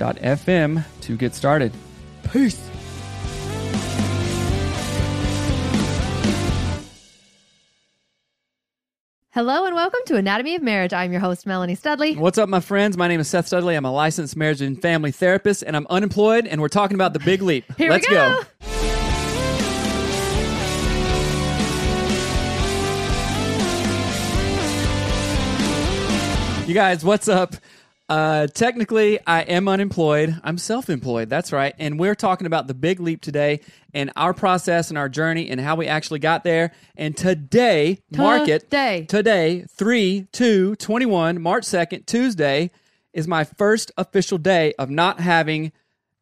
anchor.fm to get started. Peace. Hello and welcome to Anatomy of Marriage. I'm your host, Melanie Studley. What's up, my friends? My name is Seth Studley. I'm a licensed marriage and family therapist, and I'm unemployed, and we're talking about the big leap. Here Let's we go. You guys, what's up? Uh, technically, I am unemployed. I'm self employed. That's right. And we're talking about the big leap today and our process and our journey and how we actually got there. And today, mark it. Today. Today, 3 2 21, March 2nd, Tuesday, is my first official day of not having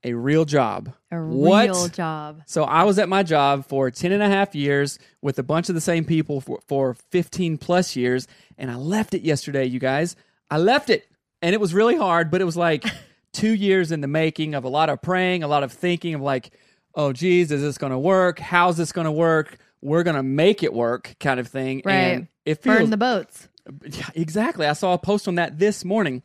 a real job. A What? real job. So I was at my job for 10 and a half years with a bunch of the same people for, for 15 plus years. And I left it yesterday, you guys. I left it. And it was really hard, but it was like two years in the making of a lot of praying, a lot of thinking of like, oh, geez, is this going to work? How's this going to work? We're going to make it work kind of thing. Right. And it feels Burn the boats. yeah, exactly. I saw a post on that this morning.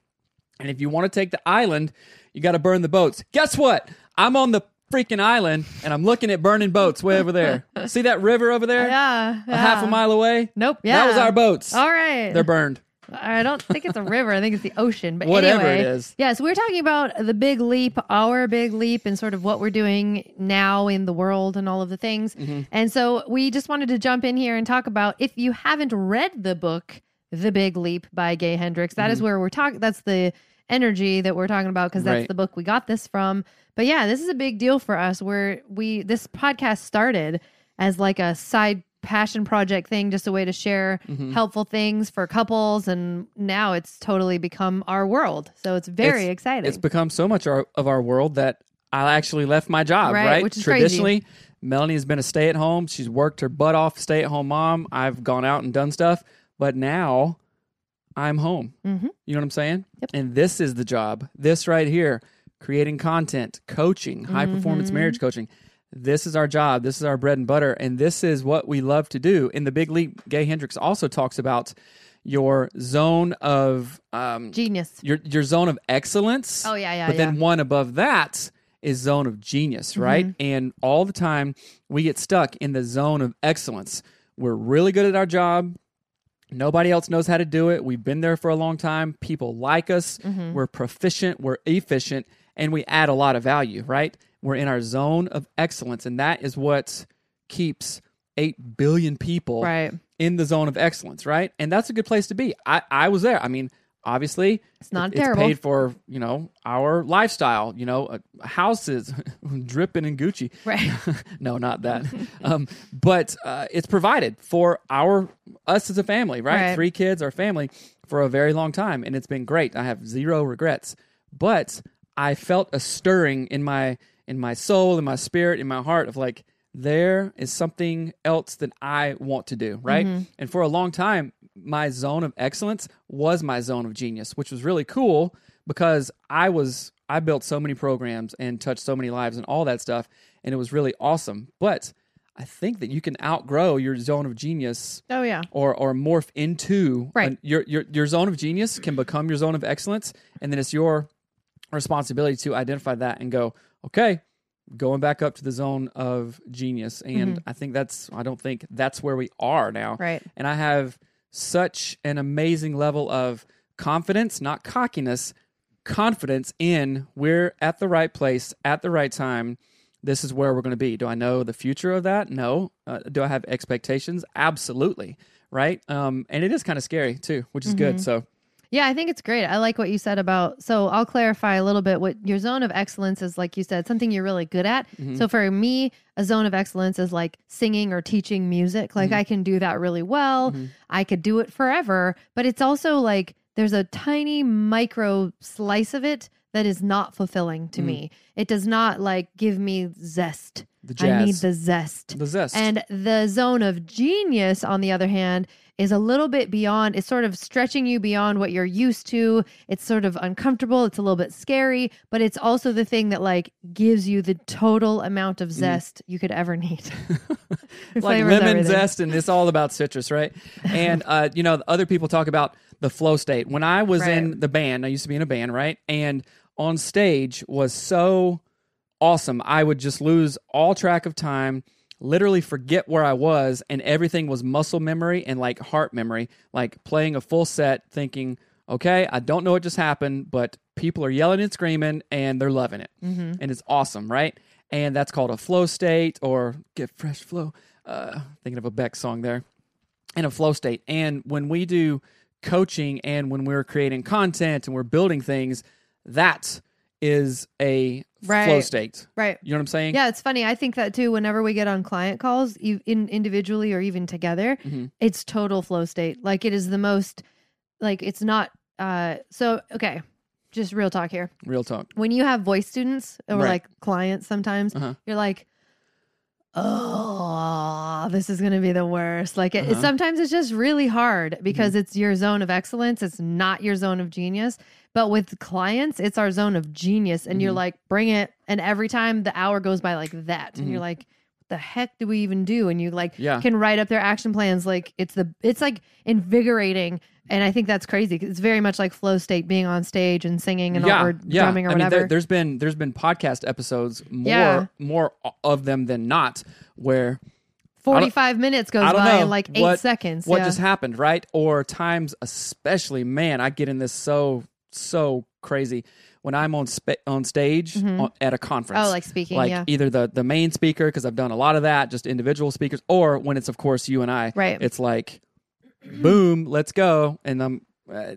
And if you want to take the island, you got to burn the boats. Guess what? I'm on the freaking island and I'm looking at burning boats way over there. See that river over there? Yeah. A half a mile away? Nope. Yeah. That was our boats. All right. They're burned. I don't think it's a river. I think it's the ocean. But Whatever anyway, it is. Yeah, so we're talking about the big leap, our big leap, and sort of what we're doing now in the world and all of the things. Mm-hmm. And so we just wanted to jump in here and talk about if you haven't read the book, The Big Leap by Gay Hendricks, that is where we're talking. That's the energy that we're talking about because that's Mm-hmm. Right. the book we got this from. But yeah, this is a big deal for us. Where we this podcast started as like a side passion project thing, just a way to share Mm-hmm. helpful things for couples, and now it's totally become our world. So it's very It's- exciting. It's become so much our, of our world that I actually left my job, Right, right? which is crazy. Traditionally, Melanie has been a stay at home. She's worked her butt off, stay at home mom. I've gone out and done stuff, but now I'm home. Mhm. You know what I'm saying? Yep. And this is the job. This right here, creating content, coaching, high performance Mm-hmm. marriage coaching. This is our job. This is our bread and butter. And this is what we love to do. In the Big Leap, Gay Hendricks also talks about your zone of um, Genius. your your zone of excellence. Oh, yeah, yeah, But then yeah. Mm-hmm. one above that is zone of genius, right? And all the time we get stuck in the zone of excellence. We're really good at our job. Nobody else knows how to do it. We've been there for a long time. People like us. Mm-hmm. We're proficient. We're efficient, and we add a lot of value, right? We're in our zone of excellence, and that is what keeps eight billion people Right. in the zone of excellence, right? And that's a good place to be. I, I was there. I mean, obviously, It's not it's terrible. paid for, you know, our lifestyle, you know, uh, houses dripping in Gucci. Right. no, not that. um, but uh, it's provided for our us as a family, right? Right. Three kids, our family, for a very long time, and it's been great. I have zero regrets. But I felt a stirring in my in my soul, in my spirit, in my heart of like there is something else that I want to do, right? Mm-hmm. And for a long time, my zone of excellence was my zone of genius, which was really cool because I was I built so many programs and touched so many lives and all that stuff, and it was really awesome. But I think that you can outgrow your zone of genius Oh yeah. or or morph into Right. your your your zone of genius can become your zone of excellence, and then it's your responsibility to identify that and go, okay, going back up to the zone of genius. And I think that's I don't think that's where we are now. Right. And I have such an amazing level of confidence, not cockiness, confidence in we're at the right place at the right time. This is where we're going to be. Do I know the future of that? No. Uh, do I have expectations? Absolutely. Right. Um, and it is kind of scary too, which is good. So Yeah, I think it's great. I like what you said about. So I'll clarify a little bit. What your zone of excellence is, like you said, something you're really good at. Mm-hmm. So for me, a zone of excellence is like singing or teaching music. Like mm-hmm. I can do that really well. Mm-hmm. I could do it forever. But it's also like there's a tiny micro slice of it that is not fulfilling to mm. me. It does not like give me zest. the I need the zest. the zest. And the zone of genius, on the other hand, is a little bit beyond, it's sort of stretching you beyond what you're used to. It's sort of uncomfortable. It's a little bit scary, but it's also the thing that like gives you the total amount of zest you could ever need. Like lemon everything. zest and it's all about citrus right and uh, you know other people talk about the flow state when i was in the band i used to be in a band right and on stage was so awesome i would just lose all track of time literally forget where i was and everything was muscle memory and like heart memory like playing a full set thinking okay i don't know what just happened but people are yelling and screaming and they're loving it Mm-hmm. and it's awesome, right? And that's called a flow state or get fresh flow. Uh, thinking of a Beck song there, and a flow state. And when we do coaching and when we're creating content and we're building things, that is a flow Right. state. Right. You know what I'm saying? Yeah, it's funny. I think that too. Whenever we get on client calls, e- in individually or even together, Mhm. it's total flow state. Like it is the most, like it's not. uh So okay, just real talk here. Real talk. when you have voice students or Right. like clients sometimes Uh-huh. you're like oh this is going to be the worst like it, Uh-huh. sometimes it's just really hard because it's your zone of excellence it's not your zone of genius but with clients it's our zone of genius and you're Mhm. like bring it and every time the hour goes by like that and Mhm. you're like what the heck do we even do and you like Yeah. can write up their action plans like it's the it's like invigorating and i think that's crazy it's very much like flow state being on stage and singing and yeah, or yeah. drumming or I mean, whatever there, there's been there's been podcast episodes more Yeah. more of them than not where 45 minutes goes by in like eight what- seconds. what yeah. just happened, right? Or times, especially, man, I get in this so so crazy when I'm on on stage on, at a conference. Mm-hmm. oh, like speaking, like yeah. either the the main speaker because I've done a lot of that, just individual speakers, or when it's of course you and I. Right. It's like, boom, let's go, and um, uh,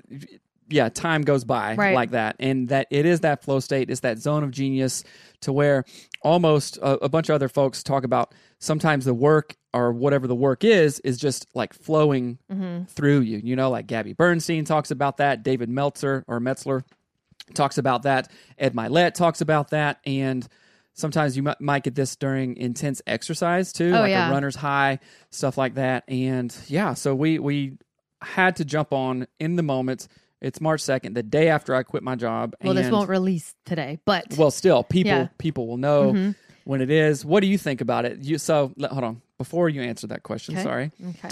yeah, time goes by Right. like that, and that it is that flow state, it's that zone of genius to where almost a, a bunch of other folks talk about sometimes the work or whatever the work is is just like flowing Mm-hmm. through you. You know, like Gabby Bernstein talks about that, David Meltzer or Metzler talks about that, Ed Mylett talks about that, and sometimes you might, might get this during intense exercise too, Oh, like yeah. a runner's high, stuff like that. And yeah, so we we had to jump on in the moment. It's March second, the day after I quit my job. well, this won't release today, but well, still, people Yeah. people will know Mhm. When it is. What do you think about it? You so let- hold on before you answer that question. Okay. Sorry, okay.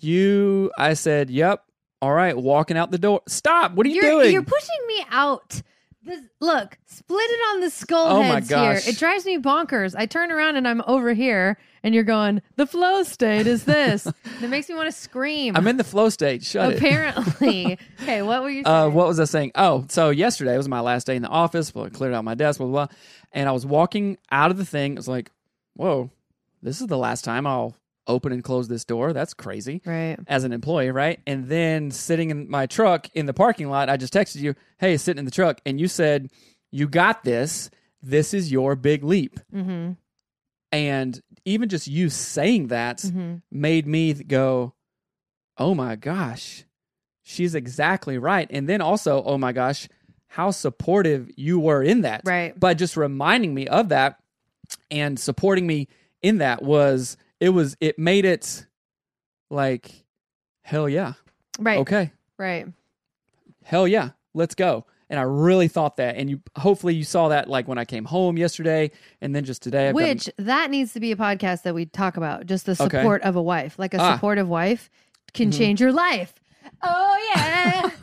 you. I said, "Yep, all right." Walking out the door. Stop. What are you You're doing? you're pushing me out. This, look, split it on the skull Oh my heads gosh. here. It drives me bonkers. I turn around and I'm over here, and you're going. The flow state is this. it makes me want to scream. I'm in the flow state. Shut it. Apparently. okay, what were you saying? Uh, what was I saying? Oh, so yesterday was my last day in the office. Well, I cleared out my desk, blah, blah, blah. And I was walking out of the thing. I was like, whoa, this is the last time I'll open and close this door. That's crazy. right. as an employee, right? And then sitting in my truck in the parking lot, I just texted you, "Hey, sitting in the truck," and you said, "You got this. This is your big leap." Mm-hmm. And even just you saying that Mm-hmm. made me go, "Oh my gosh, she's exactly right." And then also, "Oh my gosh, how supportive you were in that." Right. But just reminding me of that and supporting me in that was it was it made it like hell yeah Right. okay Right. hell yeah let's go and I really thought that. And you hopefully you saw that like when I came home yesterday, and then just today. I've gotten- Which that needs to be a podcast that we talk about. Just the Okay. support of a wife, like a Ah. Mm-hmm. supportive wife, can change your life. Oh yeah.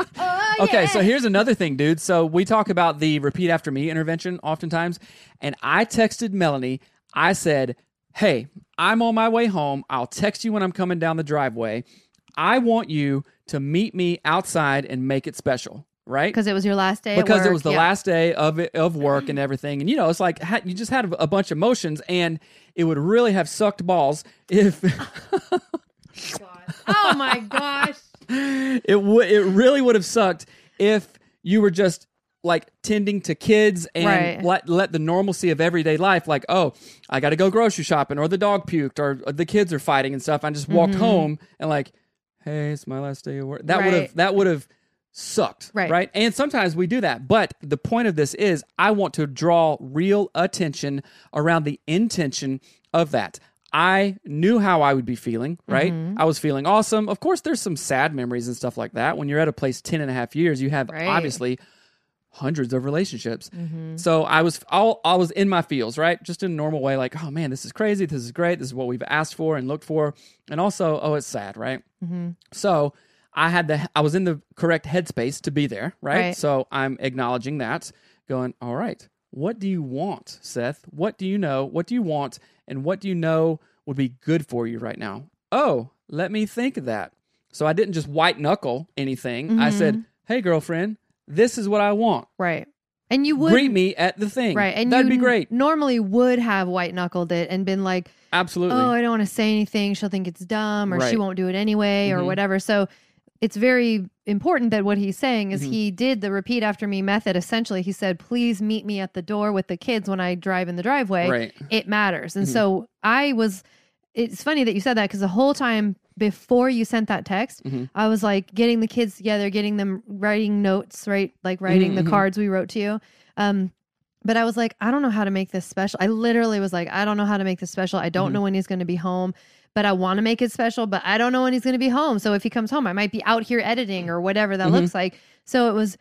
Oh Okay, yeah. so here's another thing, dude. So we talk about the repeat after me intervention oftentimes, and I texted Melanie. I said, "Hey, I'm on my way home. I'll text you when I'm coming down the driveway. I want you to meet me outside and make it special, right? because it was your last day. because it was the Yeah. last day of it, of work and everything, and you know, it's like you just had a bunch of emotions, and it would really have sucked balls if Oh my gosh. It would it really would have sucked if you were just like tending to kids and Right. let let the normalcy of everyday life like oh I got to go grocery shopping or the dog puked or the kids are fighting and stuff I just walked home and like hey it's my last day of work that would have Mm-hmm. That would have sucked Right. right and sometimes we do that but the point of this is I want to draw real attention around the intention of that I knew how I would be feeling, right? Mm-hmm. I was feeling awesome. Of course, there's some sad memories and stuff like that. When you're at a place 10 and a half years, you have Right. obviously hundreds of relationships. Mm-hmm. So I was all I was in my feels, right? Just in a normal way, like, oh man, this is crazy. This is great. This is what we've asked for and looked for. And also, oh, it's sad, right? Mm-hmm. So I had the I was in the correct headspace to be there, right? Right. So I'm acknowledging that, going, all right, what do you want, Seth? What do you know? What do you want? And what do you know would be good for you right now? Oh, let me think of that. So I didn't just white knuckle anything. I Mm-hmm. said, hey, girlfriend, this is what I want. Right. And you would Greet me at the thing. Right. And That'd you be great. Normally would have white knuckled it and been like, Absolutely. oh, I don't want to say anything. She'll think it's dumb or she won't do it anyway or Mhm. whatever. So it's very important that what he's saying is Mhm. he did the repeat after me method. Essentially, he said, please meet me at the door with the kids when I drive in the driveway. right. It matters. And Mhm. so I was, it's funny that you said that because the whole time before you sent that text, Mhm. I was like getting the kids together, getting them writing notes, right? Like writing Mhm, mhm. the cards we wrote to you. Um, but I was like, I don't know how to make this special. I literally was like, I don't know how to make this special. I don't Mhm. know when he's going to be home, but I want to make it special, but I don't know when he's going to be home. So if he comes home, I might be out here editing or whatever that Mhm. looks like. So it was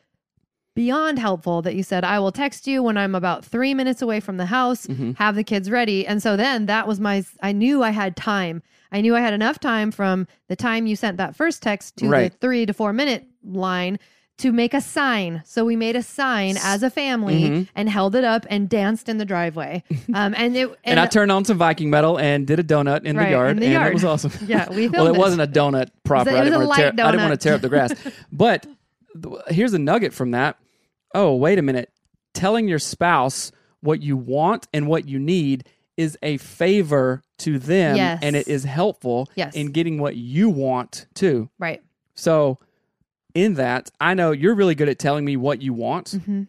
beyond helpful that you said, I will text you when I'm about three minutes away from the house, Mhm. have the kids ready. And so then that was my, I knew I had time. I knew I had enough time from the time you sent that first text to Right. the three to four minute line to make a sign. So we made a sign as a family Mhm. and held it up and danced in the driveway. Um, and it, And, I turned on some Viking metal and did a donut in Right, the yard, in the and yard. it was awesome. yeah, we well, filmed it wasn't a donut proper. It I was didn't a want to tear. light I didn't want to tear up the grass. but th- here's a nugget from that. Oh, wait a minute. Telling your spouse what you want and what you need is a favor to them, Yes. and it is helpful Yes. in getting what you want too. right. So, in that, I know you're really good at telling me what you want. hmm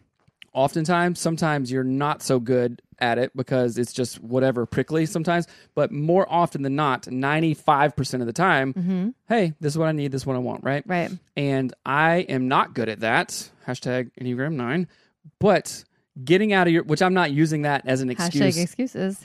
Oftentimes, sometimes you're not so good at it because it's just whatever prickly sometimes. But more often than not, 95% of the time, hmm hey, this is what I need, this is what I want, right? Right. And I am not good at that. Hashtag Enneagram 9. But getting out of your, which I'm not using that as an excuse. Hashtag excuses.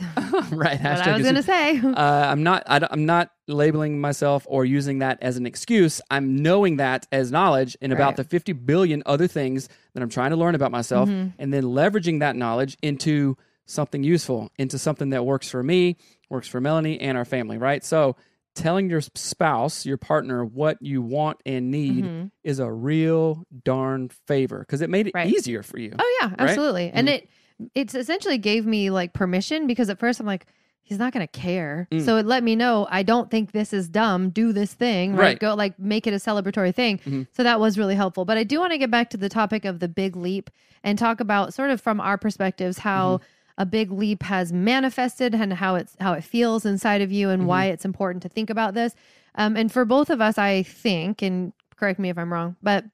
right. Hashtag I was going to say. uh, I'm not. I, am not labeling myself or using that as an excuse. I'm knowing that as knowledge about Right. the 50 billion other things that I'm trying to learn about myself, Mm-hmm. and then leveraging that knowledge into something useful, into something that works for me, works for Melanie and our family. Right. So telling your spouse, your partner, what you want and need Mhm. is a real darn favor because it made it Right. easier for you. Oh yeah, Right? absolutely. And Mhm. it it's essentially gave me like permission because at first I'm like he's not going to care. Mm. So it let me know I don't think this is dumb. Do this thing, right? Right. Go like make it a celebratory thing. Mhm. So that was really helpful. But I do want to get back to the topic of the big leap and talk about sort of from our perspectives how Mm-hmm. A big leap has manifested and how it's how it feels inside of you and Mm-hmm. why it's important to think about this. Um, and for both of us, I think, and correct me if I'm wrong, but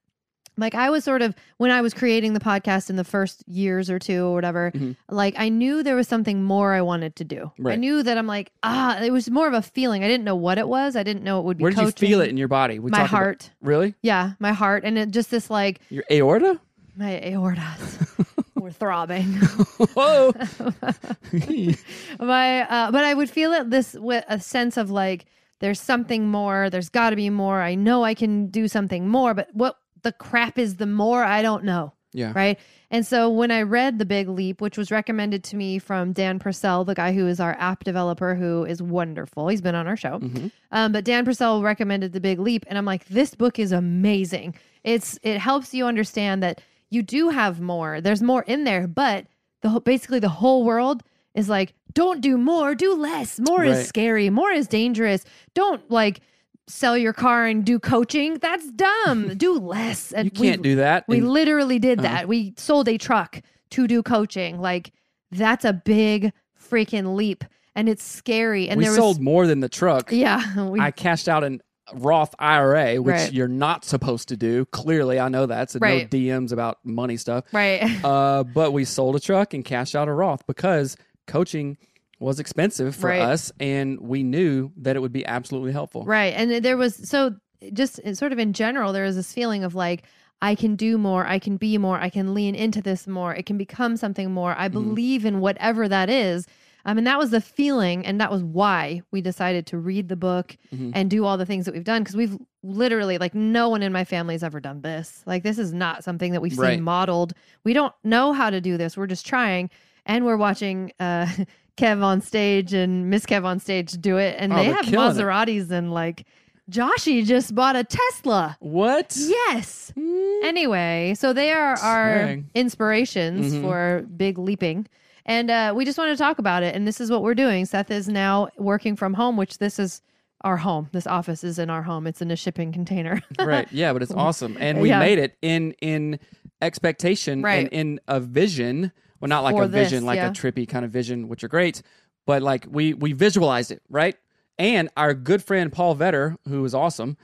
like I was sort of when I was creating the podcast in the first years or two or whatever, Mhm. like I knew there was something more I wanted to do. I knew that I'm like, ah, it was more of a feeling. I didn't know what it was. I didn't know it would be Where did coaching. you feel it in your body? We my talked about- heart. really? Yeah, my heart. And it just this like Your aorta? my aortas were throbbing. Whoa. my uh but I would feel it this with a sense of like there's something more, there's gotta be more. I know I can do something more, but what the crap is the more I don't know. Yeah. Right. And so when I read The Big Leap, which was recommended to me from Dan Purcell, the guy who is our app developer, who is wonderful. He's been on our show. Mm-hmm. Um, but Dan Purcell recommended The Big Leap. And I'm like, this book is amazing. It's it helps you understand that you do have more. There's more in there, but the whole- basically the whole world is like, don't do more, do less. More Right. is scary, more is dangerous. Don't like sell your car and do coaching. That's dumb. do less. And You can't do that. we And- literally did Uh-huh. that. We sold a truck to do coaching. Like that's a big freaking leap, and it's scary. And we there sold more than the truck. yeah, we, I cashed out an Roth IRA, which Right. you're not supposed to do. Clearly, I know that. So Right. no DMs about money stuff. right, Uh, but we sold a truck and cashed out a Roth because coaching was expensive for Right. us, and we knew that it would be absolutely helpful. right. And there was so just sort of in general, there was this feeling of like. I can do more. I can be more. I can lean into this more. It can become something more. I believe in whatever that is. Um, and that was the feeling, and that was why we decided to read the book Mhm. and do all the things that we've done because we've literally like no one in my family has ever done this. Like this is not something that we've Right. seen modeled. We don't know how to do this. We're just trying, and we're watching uh, Kev on stage and Miss Kev on stage do it, and Oh, they have killing it. Maseratis and like Joshy just bought a Tesla. What? Yes. Mm. Anyway, so they are our Dang. inspirations Mhm. for big leaping. And uh, we just want to talk about it. And this is what we're doing. Seth is now working from home, which this is our home. This office is in our home. It's in a shipping container. right. Yeah, but it's awesome, and we Yeah. made it in in expectation Right. and in a vision. Well, not like For a vision, this, like yeah. a trippy kind of vision, which are great, but like we we visualized it, right? And our good friend Paul Vetter, who was awesome,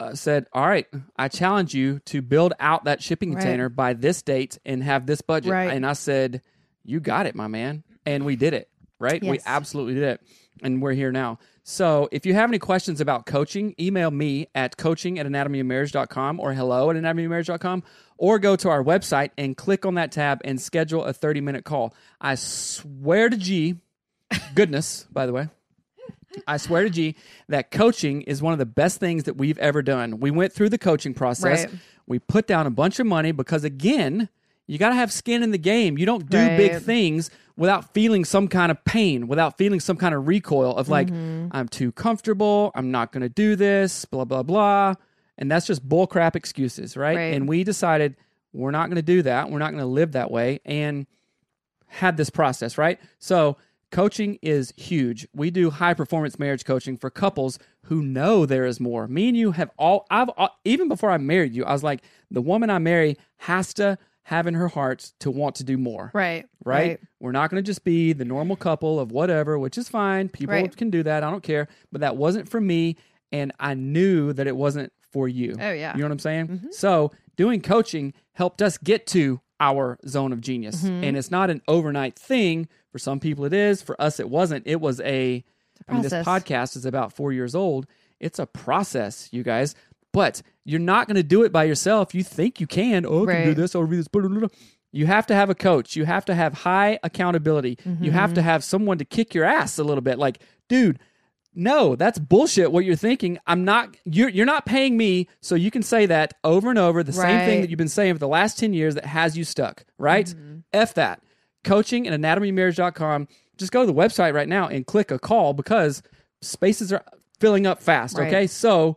uh, said, "All right, I challenge you to build out that shipping Right. container by this date and have this budget." Right. And I said, "You got it, my man," and we did it. Right? We absolutely did it, and we're here now. So if you have any questions about coaching, email me at coaching at anatomyofmarriage.com or hello at anatomyofmarriage.com or go to our website and click on that tab and schedule a 30 minute call. I swear to G, goodness, by the way, I swear to G that coaching is one of the best things that we've ever done. We went through the coaching process. Right. We put down a bunch of money because, again, you got to have skin in the game. You don't do big things without feeling some kind of pain, without feeling some kind of recoil of like, Mm-hmm. I'm too comfortable. I'm not going to do this, blah, blah, blah. And that's just bullcrap excuses, right? Right. And we decided we're not going to do that. We're not going to live that way. And had this process, right? So, coaching is huge. We do high performance marriage coaching for couples who know there is more. Me and you have all I've even before I married you, I was like the woman I marry has to have in her heart to want to do more. right. Right? We're not going to just be the normal couple of whatever, which is fine. People Right. can do that. I don't care. But that wasn't for me. And I knew that it wasn't for you. Oh, yeah. You know what I'm saying? So doing coaching helped us get to our zone of genius. Mm-hmm. And it's not an overnight thing. For some people it is. For us it wasn't. It was a I mean this podcast is about 4 years old. It's a process, you guys. But you're not going to do it by yourself. You think you can. Oh, I can do Right. this. I'll read this. blah, blah, blah. You have to have a coach. You have to have high accountability. You have Mm-hmm. to have someone to kick your ass a little bit. Like, dude, no, that's bullshit. What you're thinking, I'm not. You're you're not paying me, so you can say that over and over. The same thing Right. that you've been saying for the last ten years that has you stuck. Right? Mm-hmm. F that. Coaching and anatomymarriage.com. Just go to the website right now and click a call because spaces are filling up fast. Right. Okay, so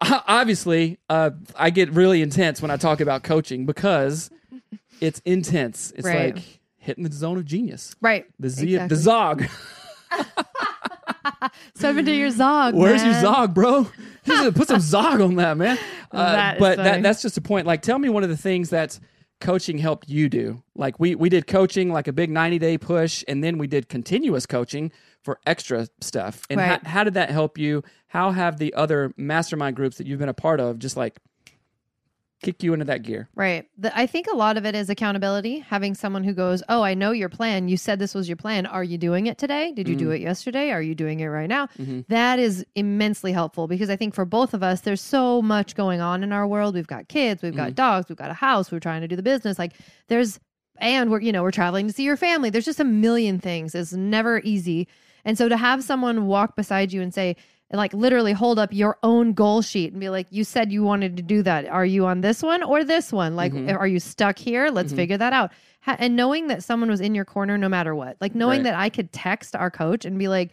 obviously, uh, I get really intense when I talk about coaching because it's intense. It's Right. like hitting the zone of genius. Right. The Z, Exactly. the zog. Step into your zog. Where's your man. zog, bro? Put some zog on that, man. Uh, That but that that's just a point. Like, tell me one of the things that coaching helped you do. Like, we we did coaching, like a big ninety day push, and then we did continuous coaching for extra stuff. And Right. how, how did that help you? How have the other mastermind groups that you've been a part of just like kick you into that gear? Right. The, I think a lot of it is accountability. Having someone who goes, "Oh, I know your plan. You said this was your plan. Are you doing it today? Did you Mm. do it yesterday? Are you doing it right now?" Mhm. That is immensely helpful because I think for both of us, there's so much going on in our world. We've got kids, we've got dogs, we've got a house. We're trying to do the business. Like there's, and we're you know we're traveling to see your family. There's just a million things. It's never easy. And so to have someone walk beside you and say, like literally hold up your own goal sheet and be like, you said you wanted to do that. Are you on this one or this one? Like, Mhm. are you stuck here? Let's Mhm. figure that out. Ha- and knowing that someone was in your corner no matter what, like knowing Right. that I could text our coach and be like,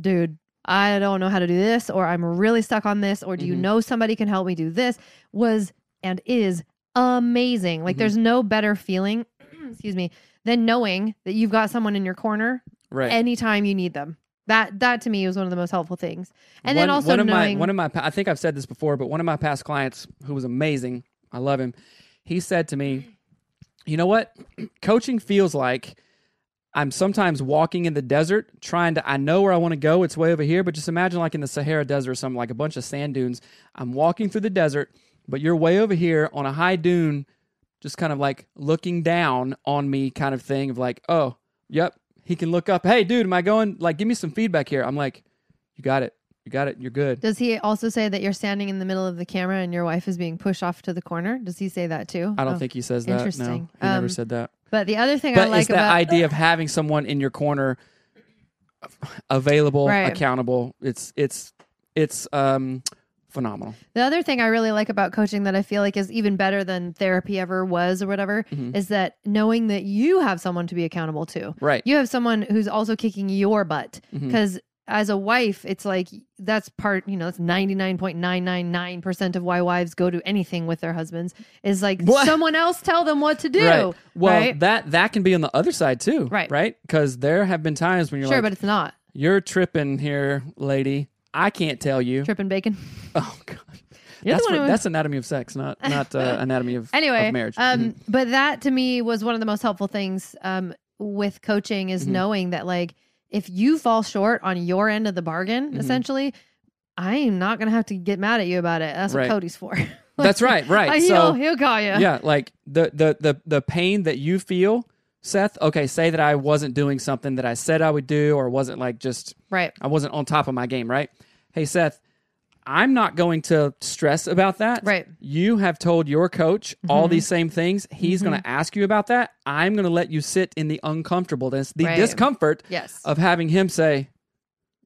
dude, I don't know how to do this, or I'm really stuck on this, or do you Mhm. know somebody can help me do this? Was and is amazing. Like, Mhm. there's no better feeling, excuse me, than knowing that you've got someone in your corner Right. anytime you need them. That that to me was one of the most helpful things. And then also one of knowing my one of my I think I've said this before, but one of my past clients who was amazing, I love him. He said to me, "You know what? Coaching feels like I'm sometimes walking in the desert trying to I know where I want to go, it's way over here, but just imagine like in the Sahara desert or something like a bunch of sand dunes. I'm walking through the desert, but you're way over here on a high dune just kind of like looking down on me kind of thing of like, "Oh, yep, he can look up. Hey, dude, am I going like give me some feedback here?" I'm like, "You got it. You got it. You're good." does he also say that you're standing in the middle of the camera and your wife is being pushed off to the corner? Does he say that too? I don't Oh. think he says that. interesting. No, he Um, never said that. But the other thing I But like it's that about idea of having someone in your corner, available, Right. accountable. It's it's it's um phenomenal. the other thing I really like about coaching that I feel like is even better than therapy ever was or whatever Mhm. is that knowing that you have someone to be accountable to. Right. You have someone who's also kicking your butt because as a wife, it's like that's part, you know, that's 99.999% of why wives go to anything with their husbands is like What? someone else tell them what to do. Right. Well, right? that that can be on the other side too. Right. Right. Because there have been times when you're sure, like, but it's not. "You're tripping here, lady. I can't tell you." Tripping bacon. Oh God. You're that's what- who- that's anatomy of sex, not not uh, anatomy of, anyway of marriage. um Mhm. but that to me was one of the most helpful things um with coaching is Mhm. knowing that like if you fall short on your end of the bargain Mhm. essentially i am not gonna have to get mad at you about it that's Right. what cody's for That's right. Right. So he'll, he'll call you yeah like the the the the pain that you feel seth okay say that i wasn't doing something that i said i would do or wasn't like just right. I wasn't on top of my game right? Hey seth i'm not going to stress about that. Right. you have told your coach all Mhm. these same things. He's going to ask you about that. I'm going to let you sit in the uncomfortableness the Right. discomfort yes. of having him say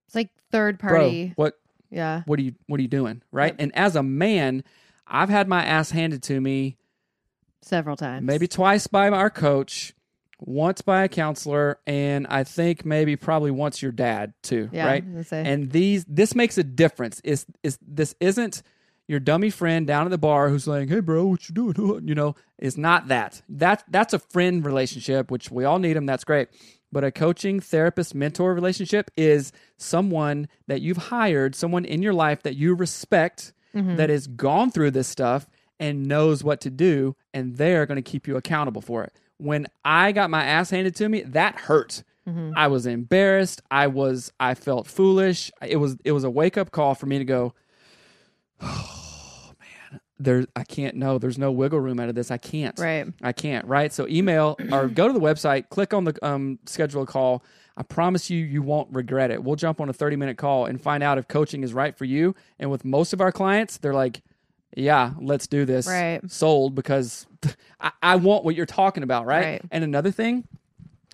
it's like third bro party. what yeah. what are you what are you doing? Right? Yep. and as a man i've had my ass handed to me several times. maybe twice by our coach, once by a counselor, and I think maybe probably once your dad too, yeah right? I was gonna say. And these this makes a difference. Is is this isn't your dummy friend down at the bar who's like, "Hey, bro, what you doing?" You know, it's not that. That that's a friend relationship, which we all need them. That's great. But a coaching, therapist, mentor relationship is someone that you've hired, someone in your life that you respect, Mhm. that has gone through this stuff and knows what to do, and they're going to keep you accountable for it. When I got my ass handed to me, that hurt. Mhm. I was embarrassed. I was. I felt foolish. It was. It was a wake up call for me to go. Oh man, there. I can't. No, there's no wiggle room out of this. I can't. right I can't. Right. So email or go to the website. Click on the um, schedule a call. I promise you, you won't regret it. We'll jump on a 30 minute call and find out if coaching is right for you. And with most of our clients, they're like, yeah, let's do this. Right. Sold because I, I want what you're talking about. Right? Right. And another thing,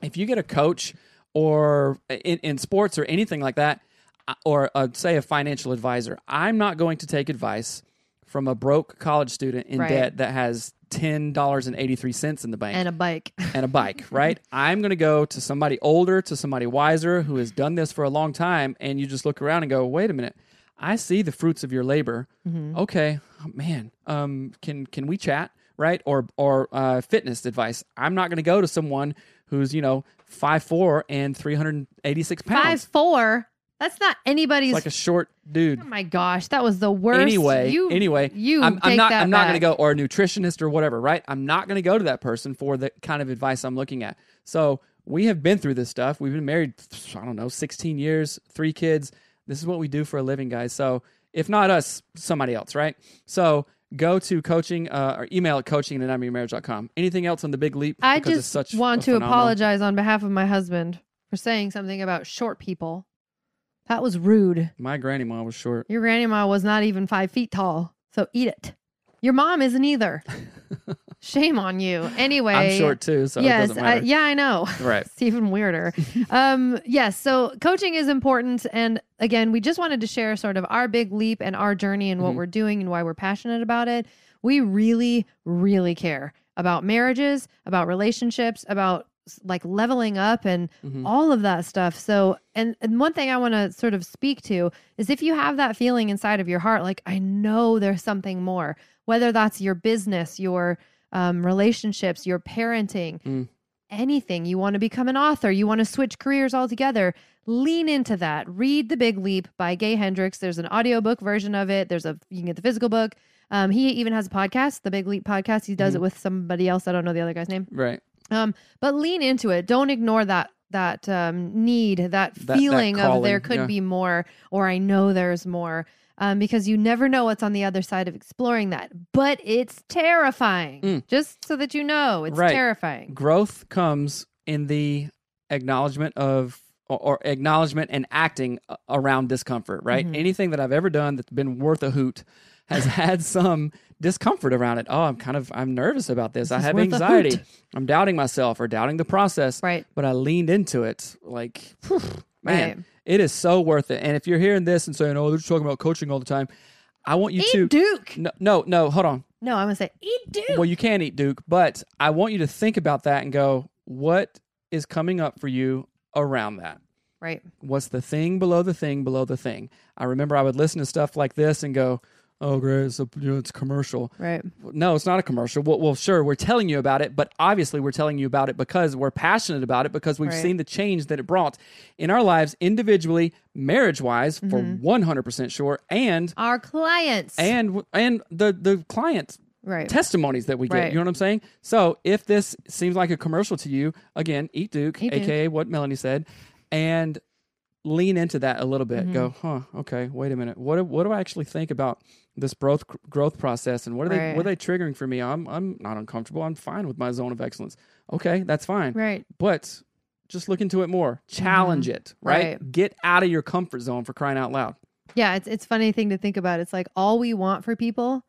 if you get a coach or in, in sports or anything like that, uh, or uh, say a financial advisor, I'm not going to take advice from a broke college student in Right. debt that has ten dollars and eighty three cents in the bank and a bike and a bike, right? I'm going to go to somebody older, to somebody wiser who has done this for a long time, and you just look around and go, "Wait a minute, I see the fruits of your labor. Mhm. Okay, oh, man, um, can can we chat, right? Or or uh, fitness advice. I'm not going to go to someone who's you know five four and three hundred eighty six pounds, five four that's not anybody's like a short dude. oh my gosh that was the worst Anyway, you anyway, you I'm, I'm not. I'm not going to go or a nutritionist or whatever, right? I'm not going to go to that person for the kind of advice I'm looking at. So we have been through this stuff. We've been married. I don't know, 16 years, three kids. This is what we do for a living, guys. So if not us, somebody else, right? So go to coaching uh, or email at coaching at anatomyofmarriage.com. Anything else on the big leap? I Because just such want to phenomenal- apologize on behalf of my husband for saying something about short people. That was rude. My grandma was short. Your grandma was not even five feet tall, so eat it. Your mom isn't either. Shame on you. Anyway, I'm short too, so it yes, I, yeah, I know. Right. it's even weirder. um, yes, so coaching is important, and again, we just wanted to share sort of our big leap and our journey and what Mhm. we're doing and why we're passionate about it. We really, really care about marriages, about relationships, about like leveling up and Mhm. all of that stuff. So, and, and one thing I want to sort of speak to is if you have that feeling inside of your heart, like, I know there's something more, whether that's your business, your um, relationships, your parenting, Mm. anything, you want to become an author, you want to switch careers altogether, lean into that. Read The Big Leap by Gay Hendricks. There's an audiobook version of it. There's a, you can get the physical book. Um, he even has a podcast, the Big Leap podcast. He does Mhm. it with somebody else. I don't know the other guy's name. Right. Um, but lean into it. Don't ignore that that um, need, that that feeling of there could yeah. be more, or I know there's more, um, because you never know what's on the other side of exploring that. But it's terrifying. Mm. Just so that you know, it's Right. terrifying. Growth comes in the acknowledgement of or, or acknowledgement and acting around discomfort, right? Mhm. Anything that I've ever done that's been worth a hoot has had some discomfort around it. Oh, I'm kind of I'm nervous about this. I have anxiety. I'm doubting myself or doubting the process. Right. But I leaned into it. Like, man, Right. it is so worth it. And if you're hearing this and saying, "Oh, they're just talking about coaching all the time," I want you to Eat to Duke. no, no, no. Hold on. No, I'm gonna say eat Duke. Well, you can eat Duke, but I want you to think about that and go, what is coming up for you around that? right. What's the thing below the thing below the thing? I remember I would listen to stuff like this and go, "Oh, great, it's a, you know, it's commercial." Right. No, it's not a commercial. Well, well, sure, we're telling you about it, but obviously we're telling you about it because we're passionate about it because we've Right. seen the change that it brought in our lives individually, marriage-wise, for Mm-hmm. 100% sure, and Our clients. and and the the clients right. testimonies that we get. Right. You know what I'm saying? So if this seems like a commercial to you, again, eat Duke, Eat Duke. aka what Melanie said, and lean into that a little bit. Mm-hmm. Go, huh? Okay, wait a minute. What what do I actually think about this growth growth process, and what are they what are they triggering for me? I'm I'm not uncomfortable. I'm fine with my zone of excellence. Okay, that's fine. right. But just look into it more. Challenge it. Right? Mm-hmm. Right. Get out of your comfort zone for crying out loud. Yeah, it's it's funny thing to think about. It's like all we want for people,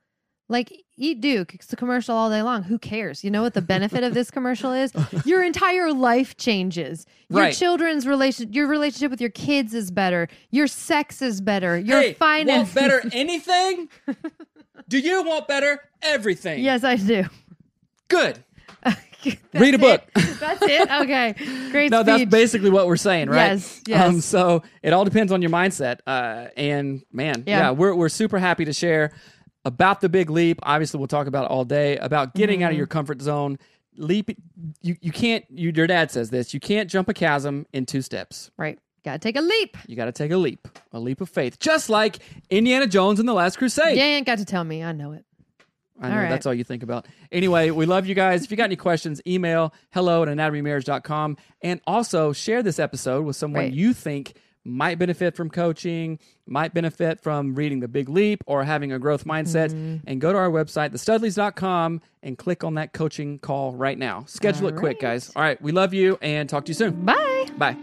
like eat Duke. It's a commercial all day long. Who cares? You know what the benefit of this commercial is? Your entire life changes. Your Right. children's relation, your relationship with your kids is better. Your sex is better. Your hey, finance. want better anything? do you want better everything? yes, I do. Good. Read a book. it. That's it. Okay, great. No, that's basically what we're saying, right? Yes, yes. Um, so it all depends on your mindset. Uh, and man, yeah. Yeah. we're we're super happy to share about the big leap. Obviously, we'll talk about it all day about getting Mm-hmm. out of your comfort zone. Leap. You you can't. You, your dad says this. You can't jump a chasm in two steps. right. Got to take a leap. You got to take a leap, a leap of faith, just like Indiana Jones in the Last Crusade. You ain't got to tell me. I know it. I know All right. that's all you think about. Anyway, we love you guys. If you got any questions, email hello at anatomymarriage.com. And also share this episode with someone Right. you think might benefit from coaching, might benefit from reading The Big Leap or having a growth mindset. Mm-hmm. And go to our website, thestudleys.com, and click on that coaching call right now. Schedule All it quick, guys. All right. We love you and talk to you soon. Bye. Bye.